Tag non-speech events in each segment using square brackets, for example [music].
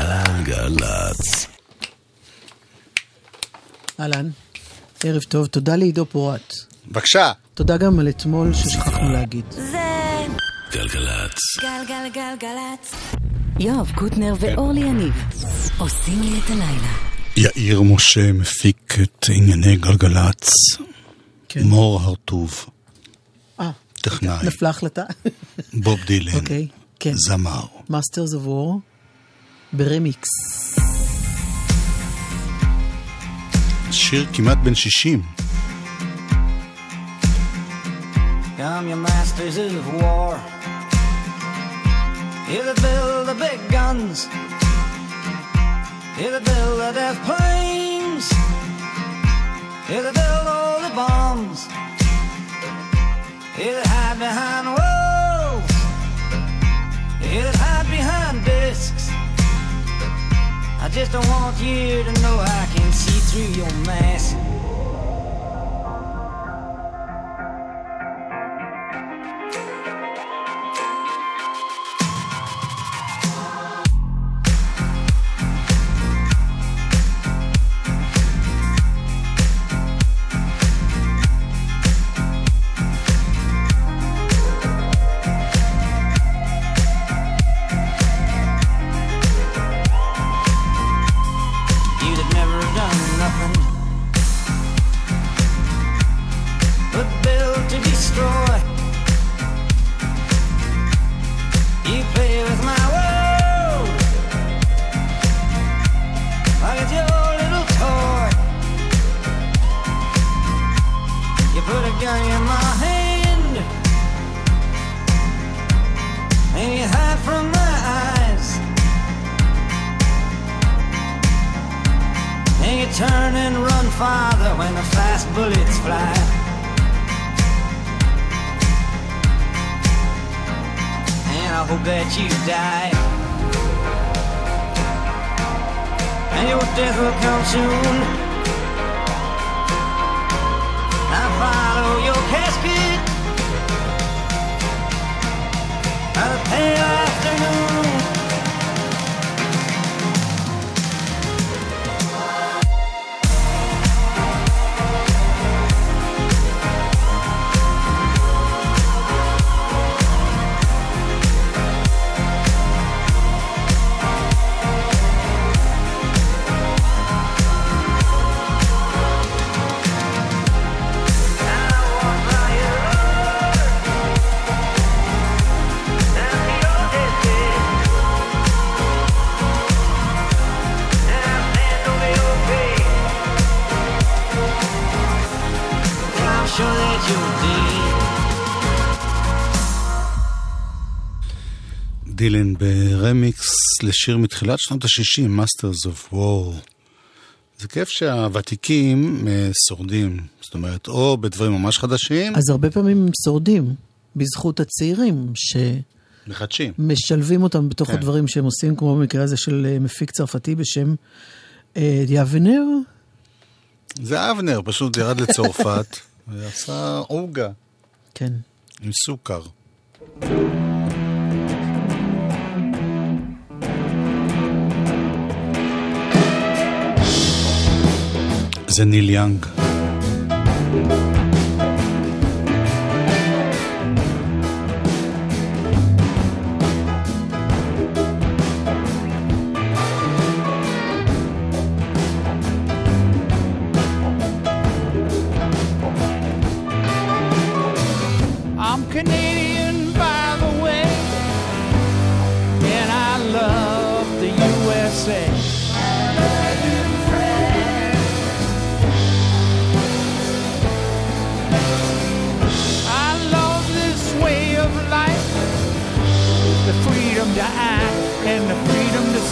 גלגלצ. אהלן, ערב טוב, תודה לעידו פורט. בבקשה. תודה גם על אתמול ששכחנו להגיד. זה גלגלצ. גלגלגלגלצ. יואב קוטנר ואורלי יניב עושים לי את הלילה. יאיר משה מפיק את ענייני גלגלצ. כן. מור הרטוב, אה, טכנאי. נפלה החלטה. בוב דילן, אוקיי, כן. זמר. Masters of War ברמיקס. שיר כמעט בן 60. Come, you masters of war. You that build the big guns. You that build the death planes. You that build all the bombs. You that hide behind walls. You that hide behind discs. I just don't want you to know I can see through your mask. To destroy. You play with my world like it's your little toy. You put a gun in my hand and you hide from my eyes. And you turn and run farther when the fast bullets fly. I hope that you die. And your death will come soon. I follow your casket. The pale afternoon. דילן ברמיקס לשיר מתחילת שנות ה-60, Masters of War. זה כיף שהוותיקים אה, שורדים, זאת אומרת, או בדברים ממש חדשים, אז הרבה פעמים הם שורדים בזכות הצעירים מחדשים. שמשלבים אותם בתוך כן. הדברים שהם עושים, כמו במקרה הזה של אה, מפיק צרפתי בשם אה, יבנר. זה אבנר, פשוט ירד לצרפת ועשה עוגה כן. עם סוכר. זה ניל יאנג.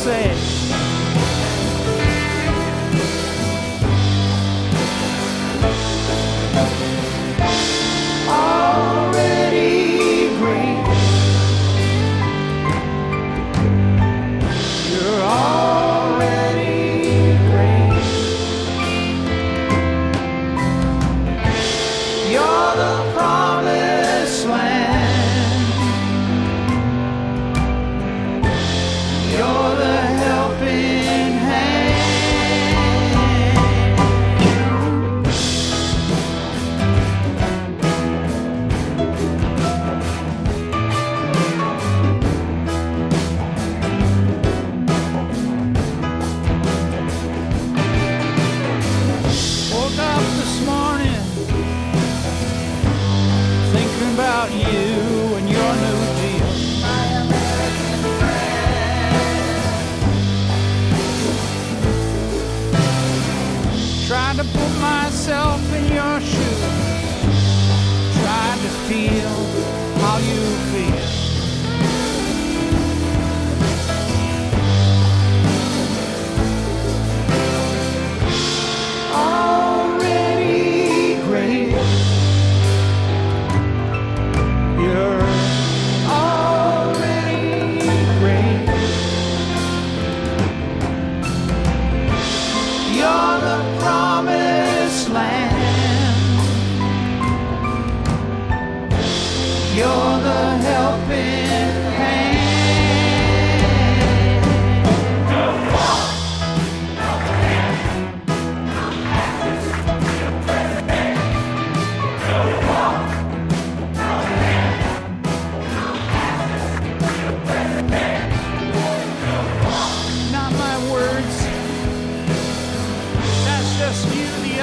Say.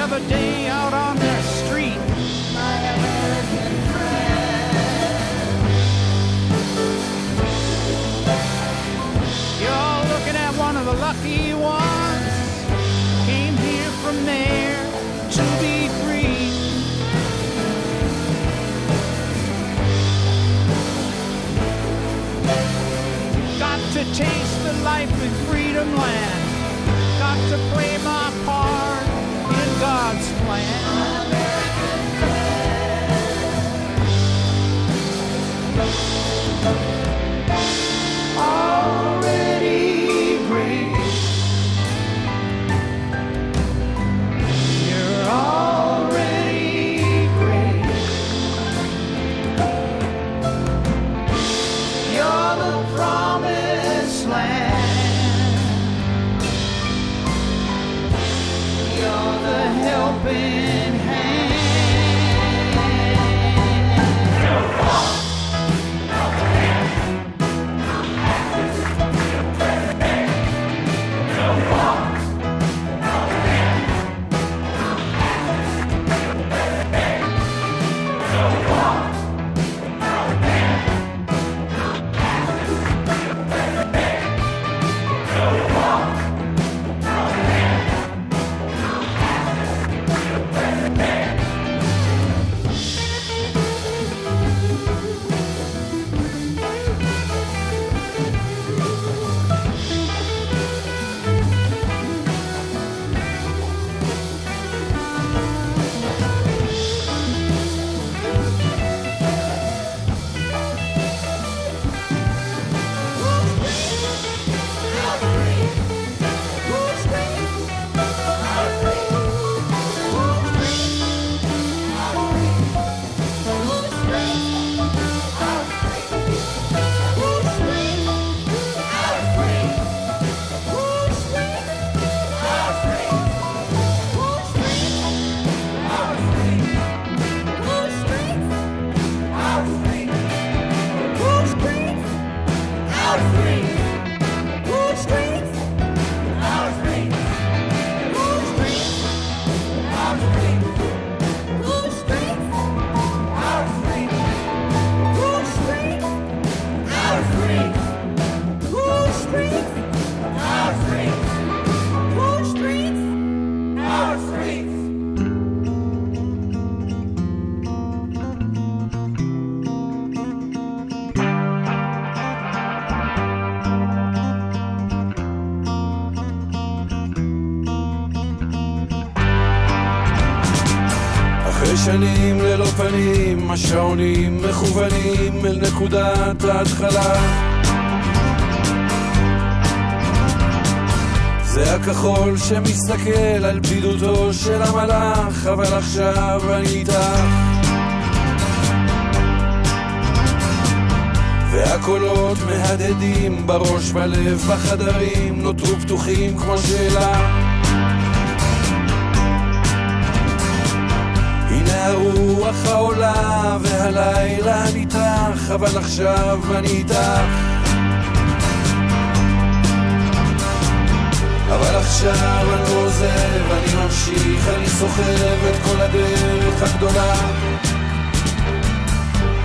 another day out on the street. My American friend. You're looking at one of the lucky ones. Came here from there to be free. Got to taste the life in freedom land. Got to play my part. השעונים מכוונים אל נקודת ההתחלה. זה הכחול שמסתכל על בדידותו של המלאך, אבל עכשיו אני איתך. והקולות מהדהדים בראש, בלב, בחדרים, נותרו פתוחים כמו שאלה. הנה הרוח העולה והלילה איתך, אבל עכשיו אני איתך. אבל עכשיו אני לא עוזב, אני ממשיך, אני סוחב את כל הדרך הגדולה.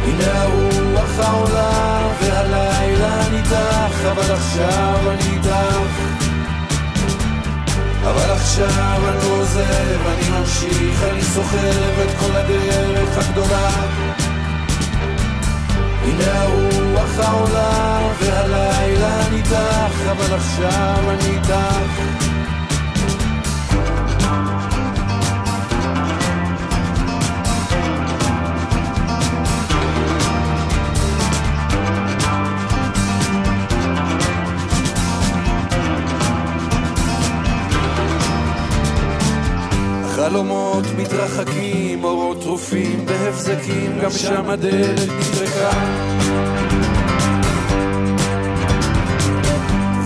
הנה הרוח העולה והלילה איתך, אבל עכשיו אני איתך. אבל עכשיו אני עוזב, אני ממשיך, אני סוחב את כל הדרך הגדולה. הנה הרוח העולה והלילה איתך, אבל עכשיו אני איתך. חלומות מתרחקים, אורות טרופים בהבזקים, גם שם הדלת נטרקה.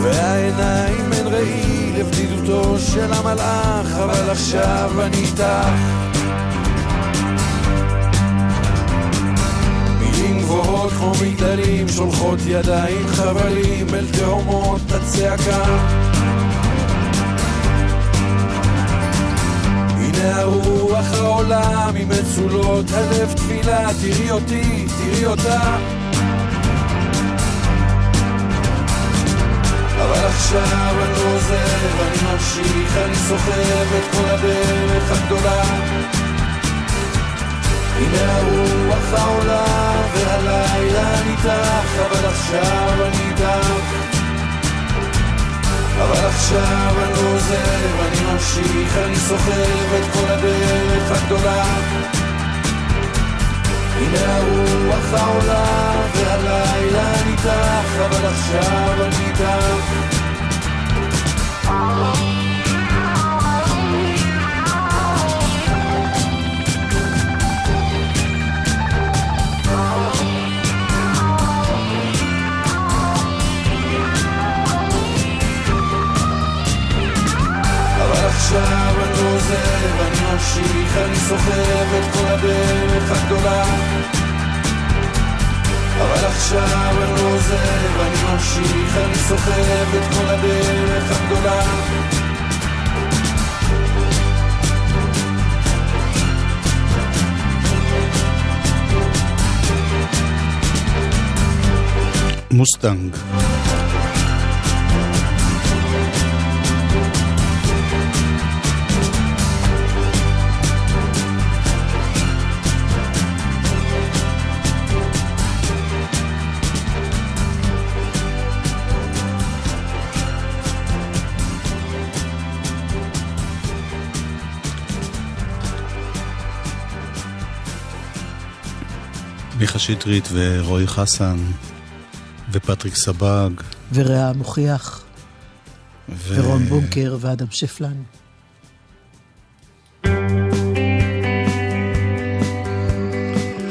והעיניים הן ראי לבדידותו של המלאך, אבל עכשיו אני איתך. מילים גבוהות כמו מגדלים, שולחות ידיים חבלים אל תהומות הצעקה. הרוח העולה ממצולות הלב תפילה, תראי אותי, תראי אותה. אבל עכשיו אני עוזב, אני ממשיך, אני סוחב את כל הדרך הגדולה. הנה הרוח העולה והלילה ניתח, אבל עכשיו אני איתך. אבל עכשיו אני לא עוזב, אני ממשיך, אני סוחב את כל הדרך הגדולה. הנה הרוח העולה והלילה ניתח, אבל עכשיו אני איתך. עכשיו אני עוזב, אני ממשיך, אני סוחב את כל הדרך הגדולה. אבל עכשיו אני עוזב, אני ממשיך, אני סוחב את כל הדרך הגדולה. מוסטנג. מיכה שטרית ורועי חסן ופטריק סבג. ורעה מוכיח. ו... ורון בונקר ואדם שפלן.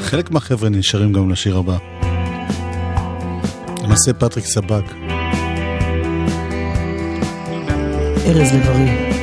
חלק מהחבר'ה נשארים גם לשיר הבא. למעשה פטריק סבג. ארז לב-ארי.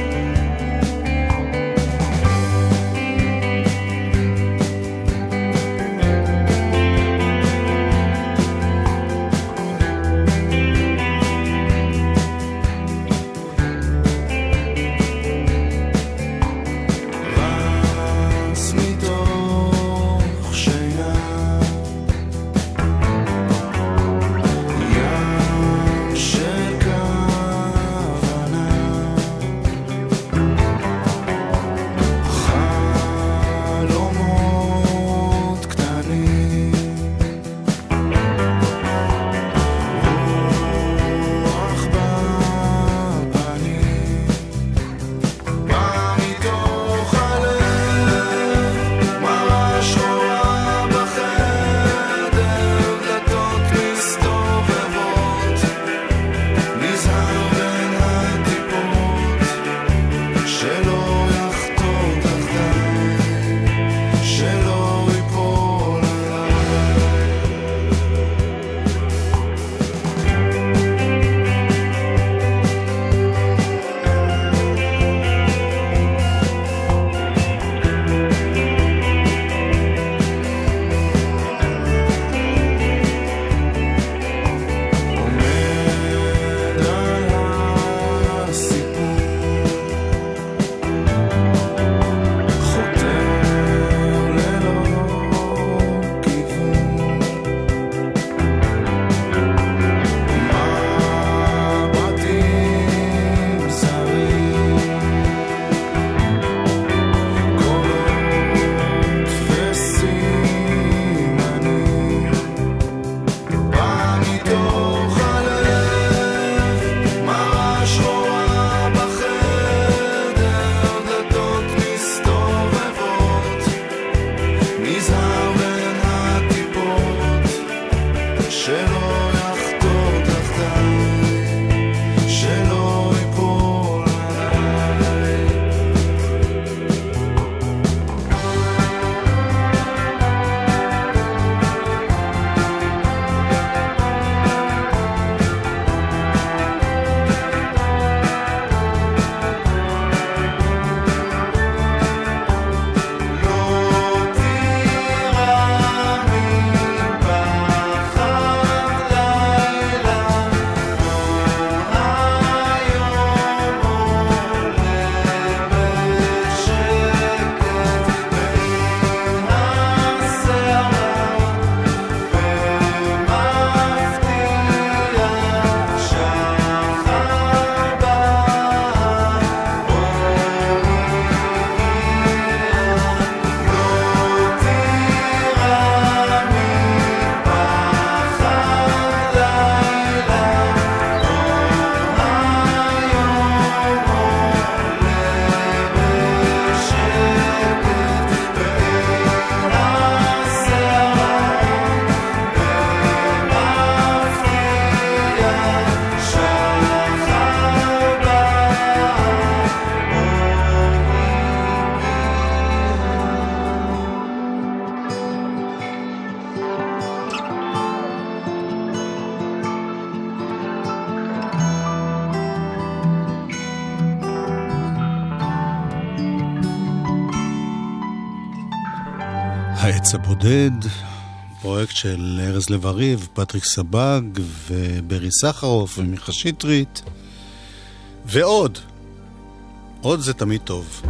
של ארז לב-אריב, פטריק סבג וברי סחרוף ומיכה שטרית ועוד. עוד זה תמיד טוב.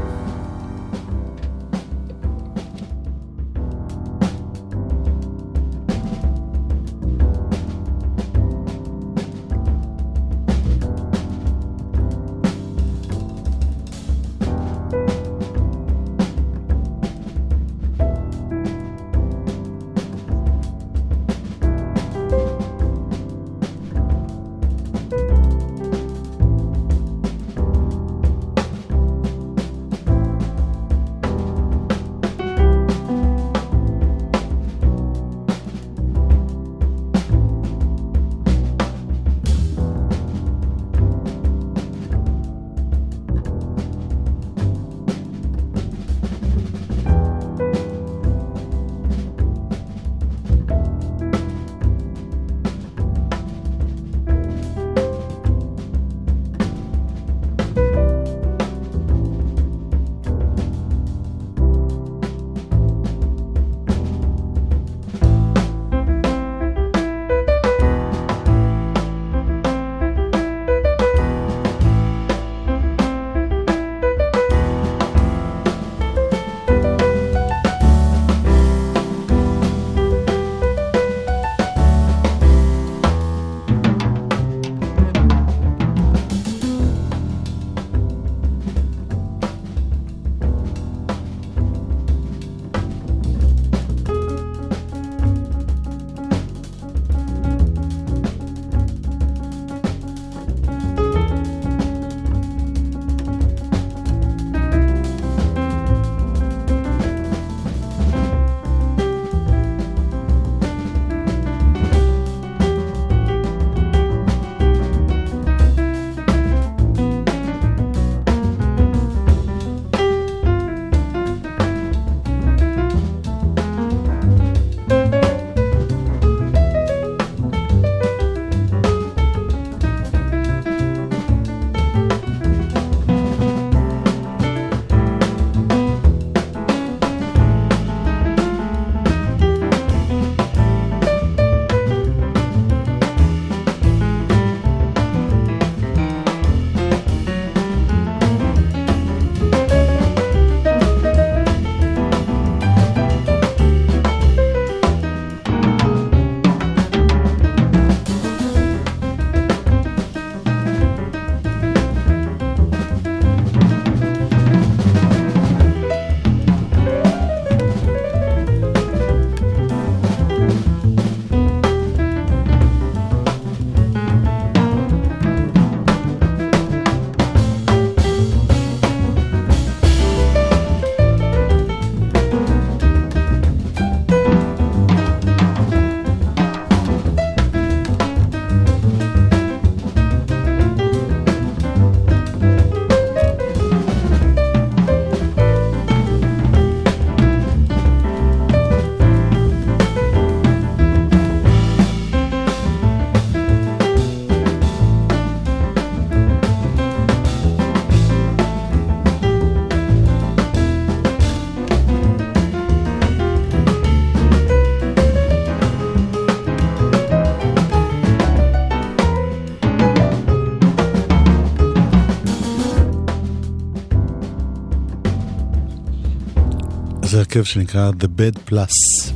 הרכב שנקרא The Bad Plus.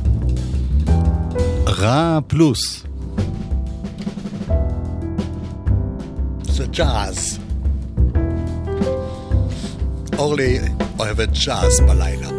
רע פלוס. זה ג'אז. אורלי אוהבת ג'אז בלילה.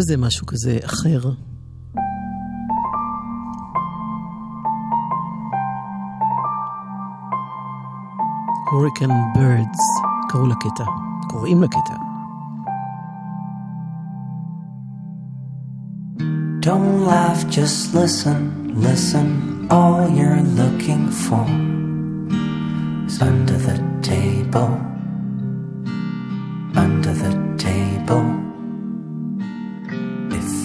בזה משהו כזה אחר. הוריקן בירדס, קראו לקטע, קוראים לקטע. Don't laugh, just listen, listen. All you're looking for is under the table,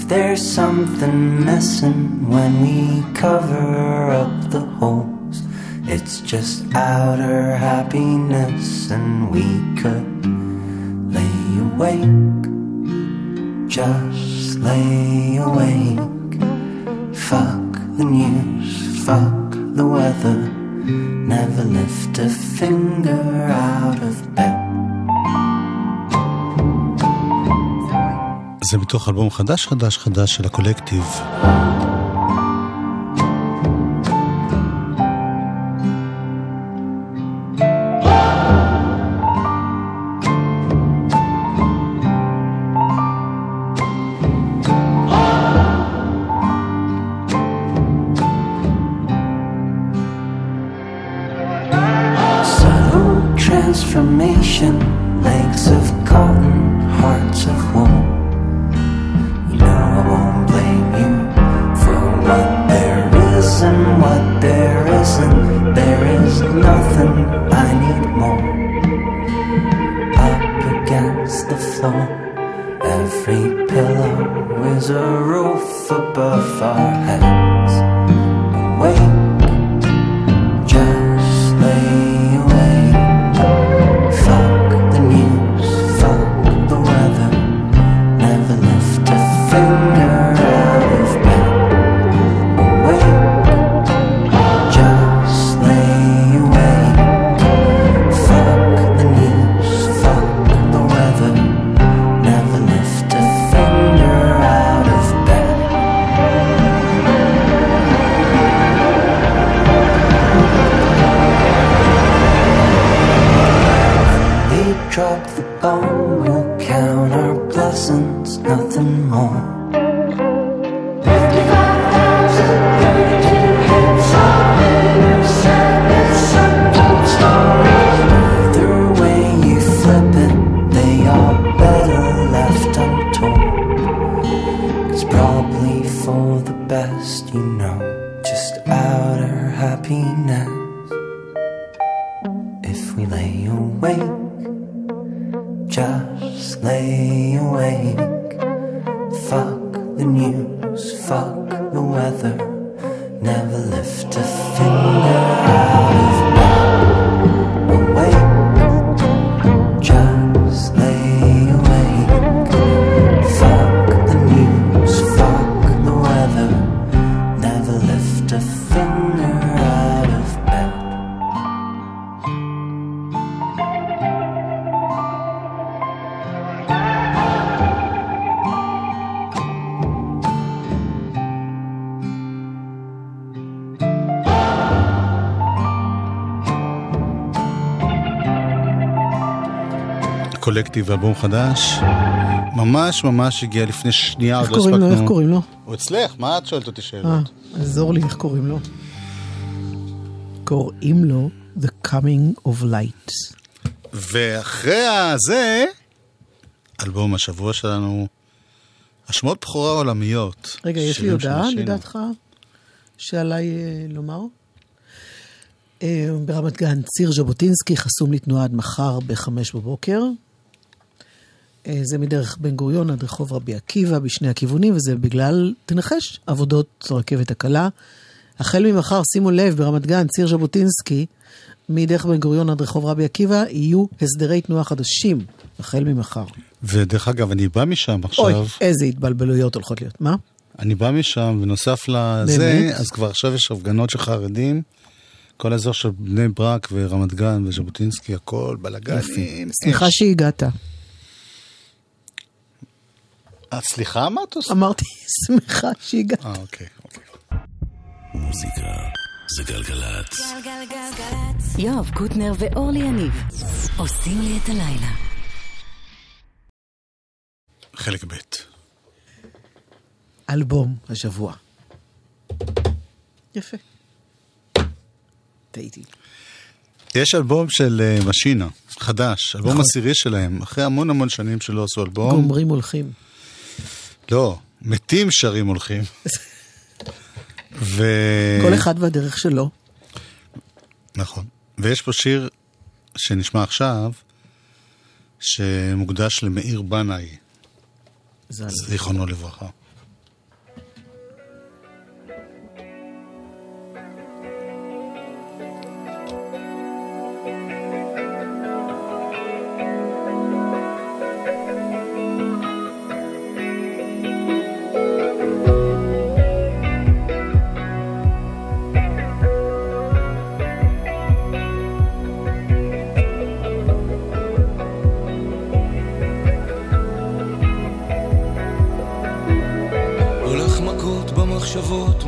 There's something missing when we cover up the holes, it's just outer happiness, and we could lay awake, just lay awake. Fuck the news, fuck the weather. Never lift a finger out of bed. זה מתוך אלבום חדש חדש חדש של הקולקטיב. What there isn't. There is nothing I need more. Up against the floor, every pillow is a roof above our heads. קולקטיב אלבום חדש. ממש ממש הגיע לפני שנייה, עוד לא לו? איך הספקנו. קוראים לו? הוא אצלך, מה את שואלת אותי אה, שאלות? עזור לי, איך קוראים לו? קוראים לו The Coming of Light. ואחרי הזה, אלבום השבוע שלנו, השמעות בכורה עולמיות. רגע, יש לי הודעה. לדעתך, שעליי אה, לומר? אה, ברמת גן, ציר ז'בוטינסקי חסום לתנועה עד מחר בחמש בבוקר. אה, זה מדרך בן גוריון עד רחוב רבי עקיבא בשני הכיוונים, וזה בגלל, תנחש, עבודות הרכבת הקלה. החל ממחר, שימו לב, ברמת גן, ציר ז'בוטינסקי, מדרך בן גוריון עד רחוב רבי עקיבא, יהיו הסדרי תנועה חדשים, החל ממחר. ודרך אגב, אני בא משם אוי, עכשיו, איזה התבלבלויות הולכות להיות. מה? אני בא משם, ונוסף לזה, באמת? אז כבר עכשיו יש הפגנות של חרדים, כל האזור של בני ברק ורמת גן וז'בוטינסקי, הכל בלאגנים. סליחה שהגעת. אה, סליחה, מה את עושה? אמרתי, שמחה שהגעת. אה, אוקיי. אוקיי. מוזיקה זה גלגלצ. גלגלגלצ. יואב קוטנר ואורלי יניב עושים לי את הלילה. חלק ב'. אלבום השבוע. יפה. טעיתי. יש אלבום של אה, משינה, חדש, אלבום עשירי שלהם, אחרי המון המון שנים שלא עשו אלבום. גומרים הולכים. לא, מתים שרים הולכים. ו... כל אחד והדרך שלו. נכון. ויש פה שיר שנשמע עכשיו, שמוקדש למאיר בנאי, ז"ל. זיכרונו לברכה.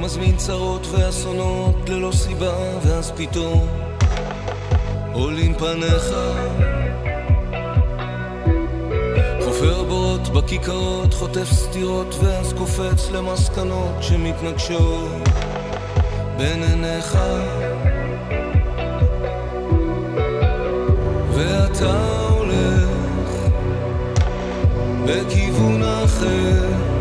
מזמין צרות ואסונות ללא סיבה, ואז פתאום עולים פניך. חופר בורות בכיכרות, חוטף סטירות, ואז קופץ למסקנות שמתנגשות בין עיניך. ואתה הולך בכיוון אחר.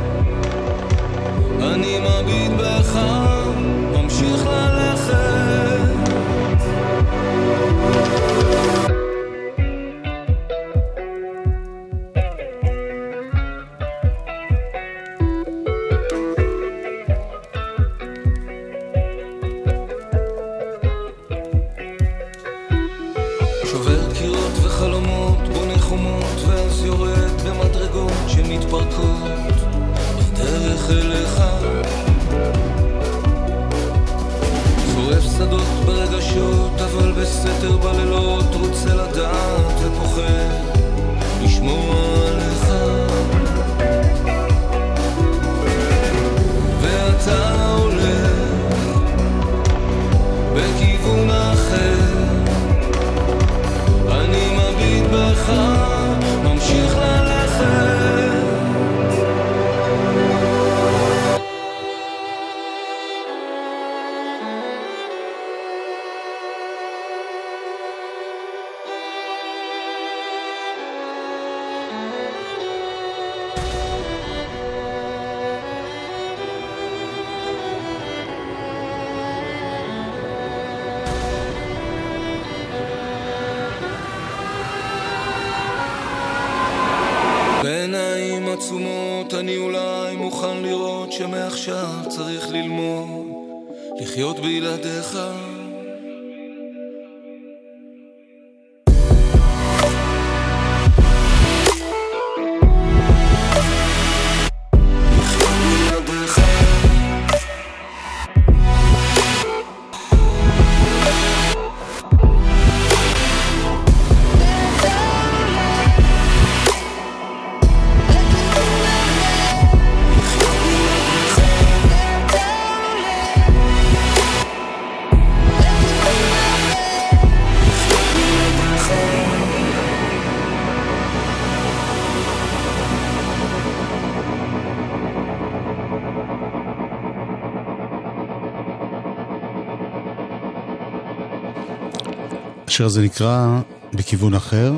השיר הזה נקרא בכיוון אחר,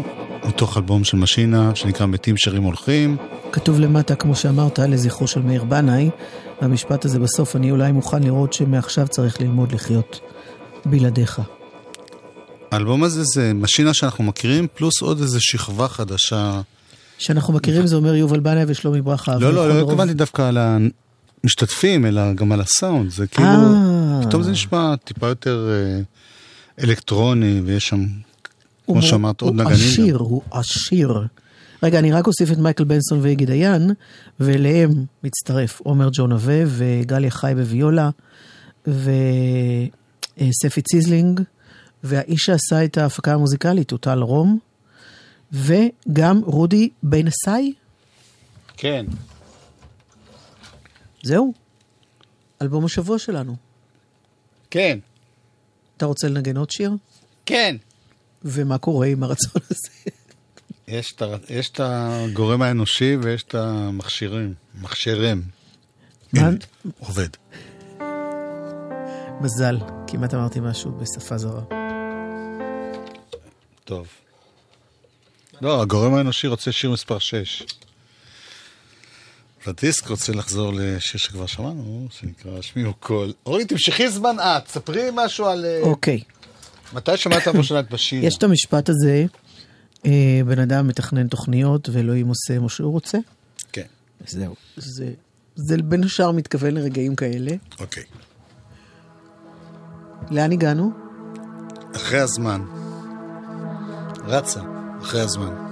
מתוך אלבום של משינה, שנקרא מתים שרים הולכים. כתוב למטה, כמו שאמרת, לזכרו של מאיר בנאי, והמשפט הזה בסוף, אני אולי מוכן לראות שמעכשיו צריך ללמוד לחיות בלעדיך. האלבום הזה זה משינה שאנחנו מכירים, פלוס עוד איזה שכבה חדשה. שאנחנו מכירים זה אומר יובל בנאי ושלומי ברכה. לא, לא, לא התכוונתי דווקא על המשתתפים, אלא גם על הסאונד. זה כאילו, אה. פתאום זה נשמע טיפה יותר אה, אלקטרוני, ויש שם, כמו הוא- שאמרת, עוד הוא נגנים. גם. עשיר, הוא עשיר. רגע, אני רק אוסיף את מייקל בנסון ואיגי דיין, ואליהם מצטרף עומר ג'ון נווה וגליה חי בוויולה, וספי ציזלינג, והאיש שעשה את ההפקה המוזיקלית הוא טל רום, וגם רודי בן עשאי. כן. זהו, אלבום השבוע שלנו. כן. אתה רוצה לנגן עוד שיר? כן. ומה קורה עם הרצון הזה? יש את יש את הגורם האנושי ויש את המכשירים, מכשירים. מה? אין, עובד. מזל, כמעט אמרתי משהו בשפה זרה. טוב. לא, הגורם האנושי רוצה שיר מספר 6. והדיסק רוצה לחזור לשיר שכבר שמענו, שנקרא שמי הוא קול. אורי, תמשכי זמן את, ספרי משהו על... אה, אוקיי, מתי שמעת פעם ראשונה את בשירה? יש את המשפט הזה, אה, בן אדם מתכנן תוכניות ואלוהים עושה מה שהוא רוצה. כן, זהו. זה, זה בין השאר מתכוון לרגעים כאלה. אוקיי. לאן הגענו? אחרי הזמן. רצה, אחרי הזמן.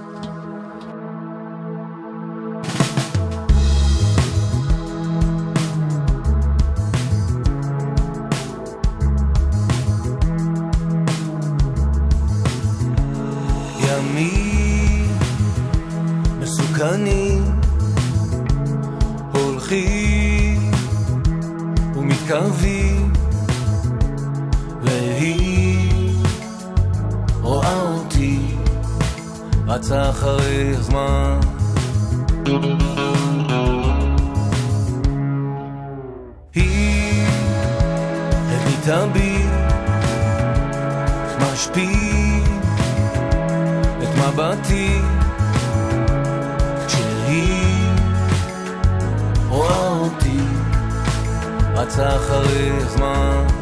רצה אחרי הזמן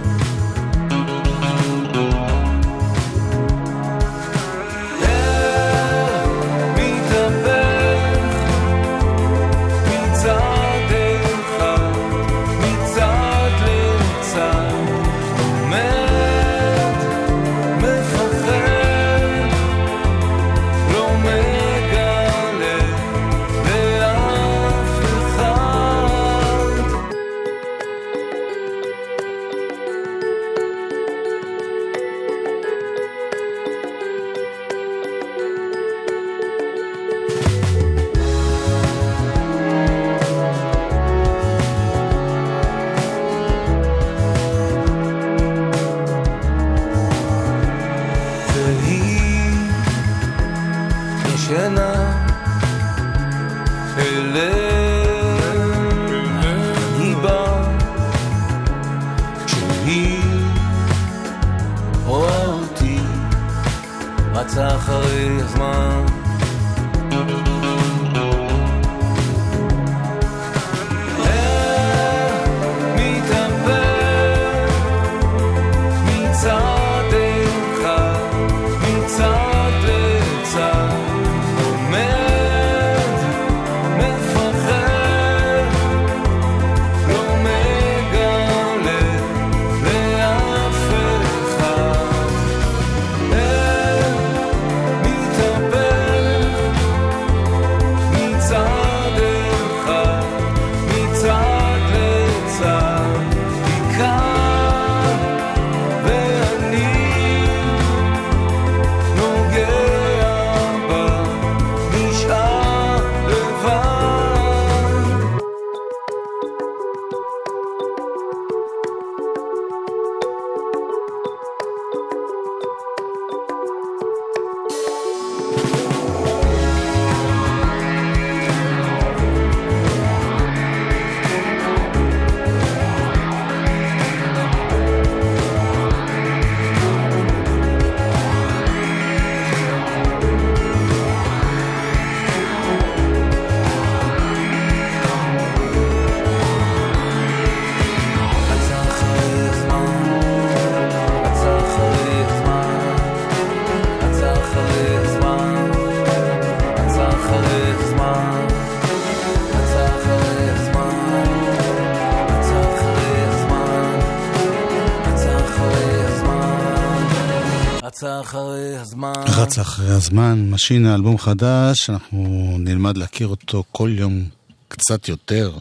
אחרי הזמן, משינה, אלבום חדש, אנחנו נלמד להכיר אותו כל יום קצת יותר.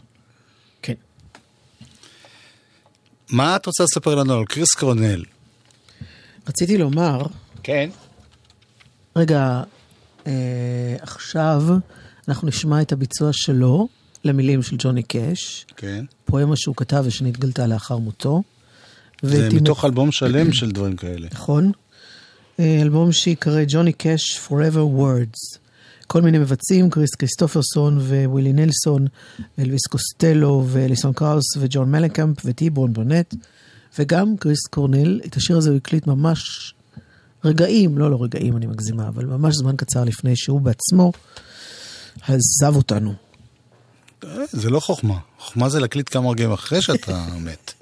כן. מה את רוצה לספר לנו על קריס קרונל? רציתי לומר, כן. רגע, אה, עכשיו אנחנו נשמע את הביצוע שלו למילים של ג'וני קאש, כן. פואמה שהוא כתב ושנתגלתה לאחר מותו. זה מתוך אלבום שלם של דברים כאלה. נכון. אה, אלבום שיקרא ג'וני קאש Forever Words. כל מיני מבצעים, קריס קריסטופרסון ווילי נלסון, אלוויס קוסטלו ואליסון קראוס וג'ון מלנקאמפ וטי בון ברנט, וגם קריס קורנל, את השיר הזה הוא הקליט ממש רגעים, לא לא רגעים, אני מגזימה, אבל ממש זמן קצר לפני שהוא בעצמו עזב אותנו. אה, זה לא חוכמה, חוכמה זה להקליט כמה רגעים אחרי שאתה [laughs] מת.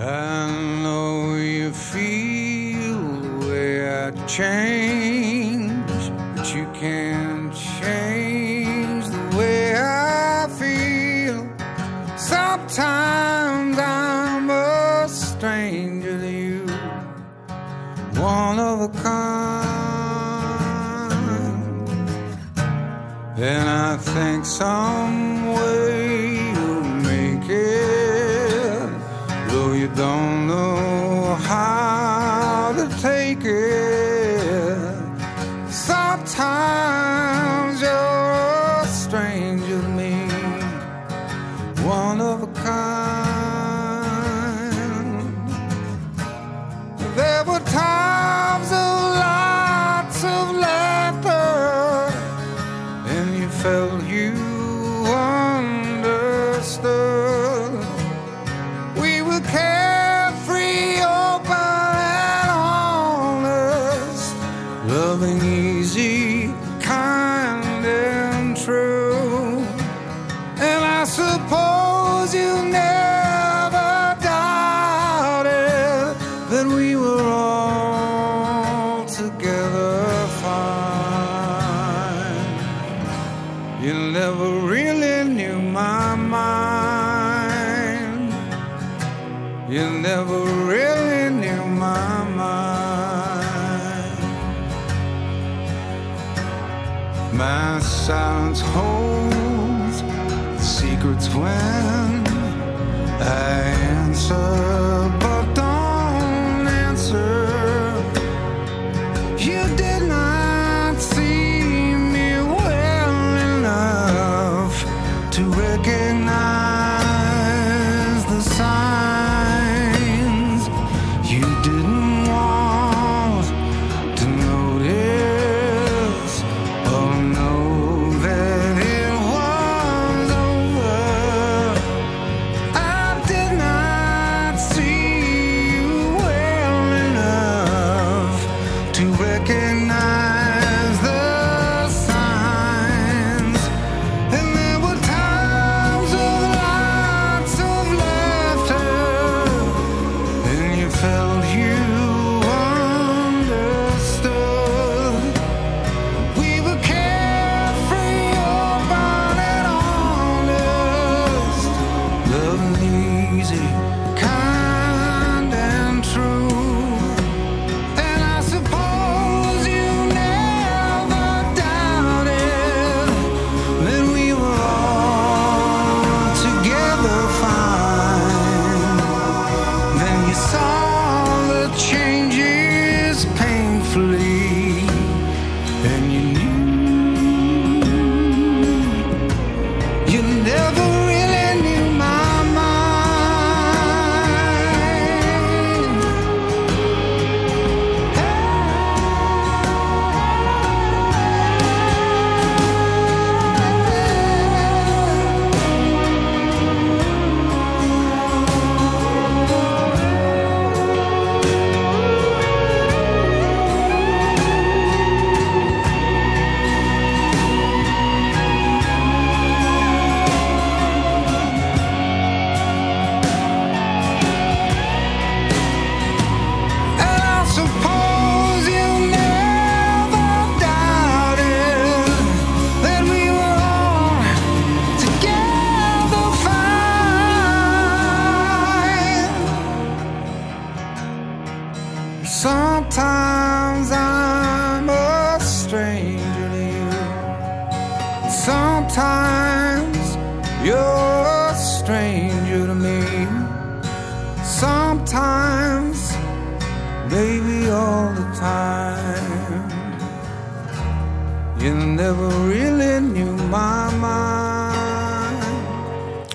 I know you feel the way I change, but you can't change the way I feel. Sometimes I'm a stranger to you, one of a kind. And I think some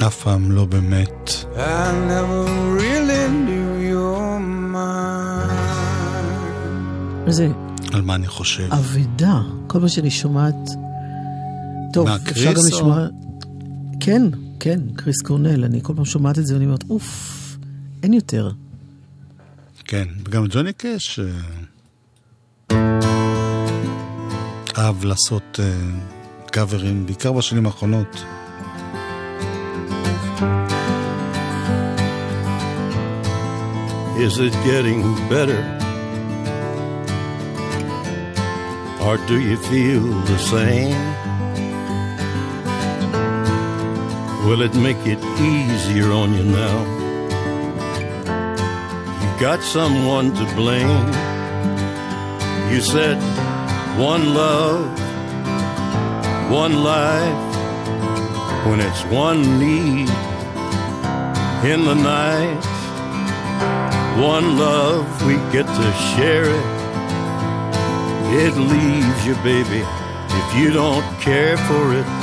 אף פעם לא באמת. זה... על מה אני חושב? אבידה. כל מה שאני שומעת... טוב, אפשר גם לשמוע... כן, כן, קריס קורנל. אני כל פעם שומעת את זה ואני אומרת, אוף, אין יותר. כן, וגם ג'וני קאש... אה, אהב לעשות אה, קאברים, בעיקר בשנים האחרונות. Is it getting better? Or do you feel the same? Will it make it easier on you now? You got someone to blame. You said one love, one life, when it's one need in the night one love, we get to share it. It leaves you, baby, if you don't care for it.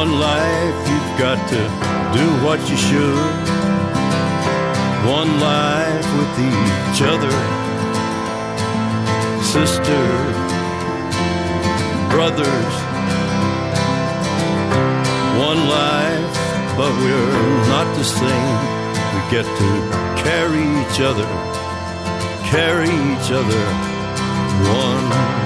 one life. You've got to do what you should. One life with each other, sisters, brothers. One life, but we're not the same. We get to carry each other carry each other one. One.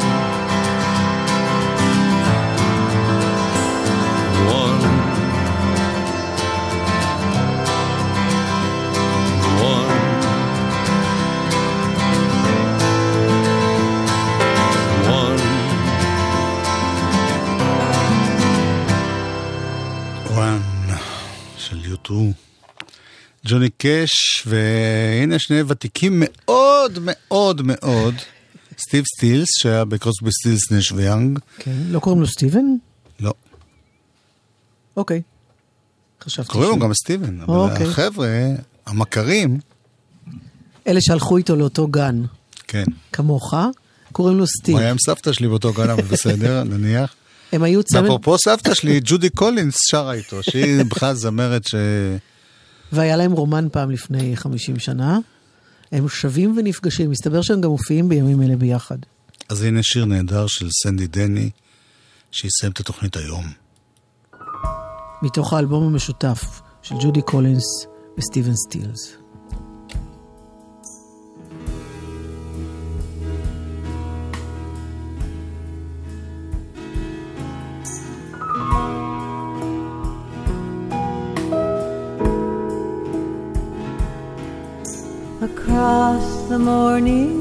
יוטו. ג'וני קאש, והנה שני ותיקים מאוד מאוד מאוד. סטיב סטילס, שהיה בקרוסבי סטילס נש ויאנג. כן, לא קוראים לו סטיבן? לא. אוקיי. חשבתי קוראים לו גם סטיבן, אבל אוקיי. החבר'ה, המכרים, אלה שהלכו איתו לאותו גן, כן. כמוך, קוראים לו סטיב. הוא היה עם סבתא שלי באותו גן, אבל בסדר, [laughs] נניח. הם היו צמד, ואפרופו סבתא שלי, ג'ודי קולינס שרה איתו, שהיא [laughs] בכלל זמרת ש... והיה להם רומן פעם לפני 50 שנה. הם שבים ונפגשים, מסתבר שהם גם מופיעים בימים אלה ביחד. אז הנה שיר נהדר של סנדי דני, שיסיים את התוכנית היום. מתוך האלבום המשותף של ג'ודי קולינס וסטיבן סטילס. need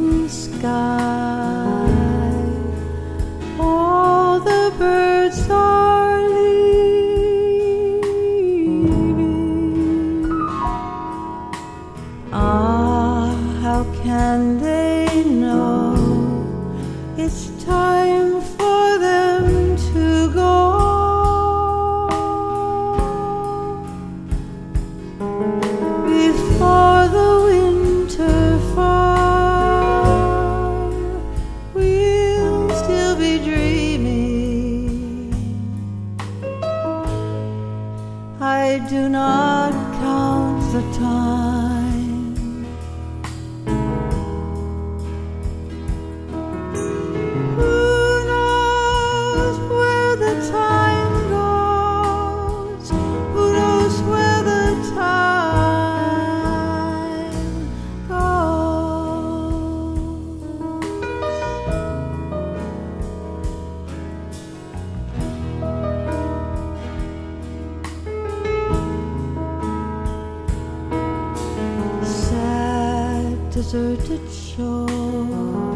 deserted shore.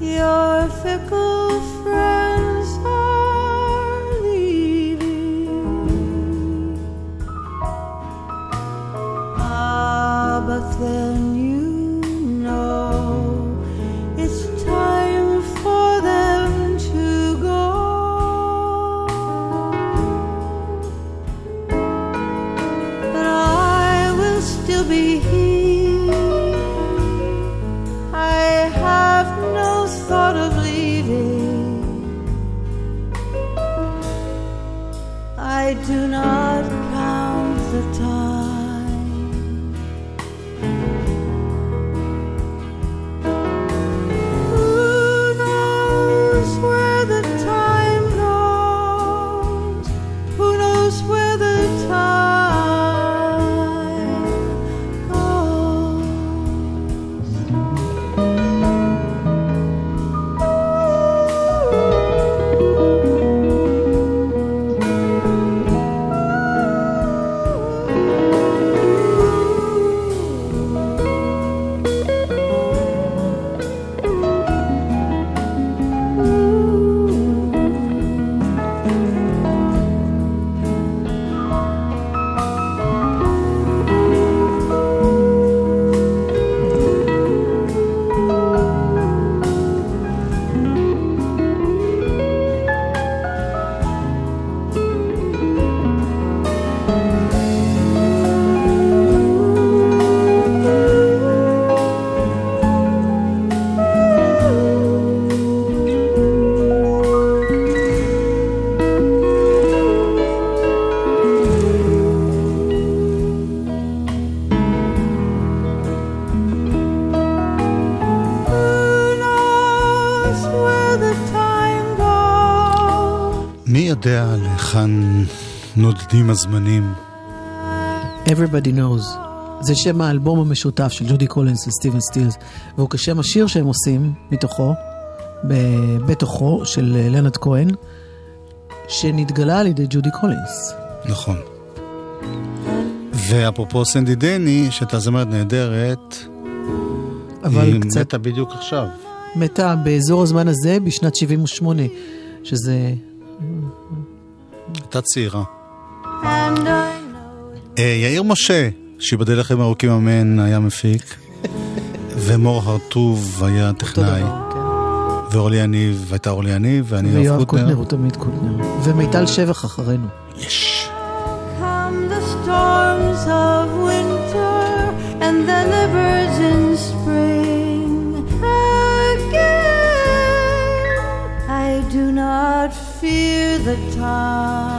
Your fickle להיכן נודדים הזמנים? Everybody knows. זה שם האלבום המשותף של ג'ודי קולינס וסטיבן סטילס, והוא כשם השיר שהם עושים מתוכו, בתוכו של אה, לנרד כהן, שנתגלה על ידי ג'ודי קולינס. נכון. ואפרופו סנדי דני, שהייתה זמרת נהדרת, אבל היא קצת מתה בדיוק עכשיו. מתה באזור הזמן הזה בשנת 78, שזה... הייתה צעירה. And I know אה, יאיר משה, שיבדל לכם ארוכים אמן, היה מפיק, [laughs] ומור הרטוב היה טכנאי, כן. ואורלי יניב הייתה אורלי יניב, ואני ויואב יואב קוטנר קוטנר. הוא תמיד קוטנר. ומיטל שבח אחרינו. יש. come the storms of winter and then the birds in spring again. I do not fear the time.